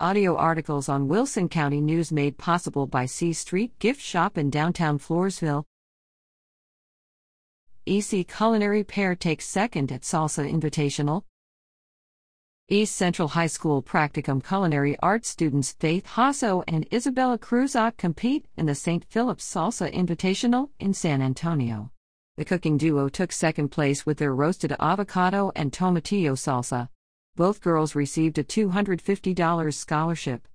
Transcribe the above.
Audio articles on Wilson County News made possible by C Street Gift Shop in downtown Floresville. EC Culinary Pair takes second at Salsa Invitational. East Central High School Practicum Culinary Arts students Faith Hasso and Isabella Cruzat compete in the St. Philip's Salsa Invitational in San Antonio. The cooking duo took second place with their roasted avocado and tomatillo salsa. Both girls received a $250 scholarship.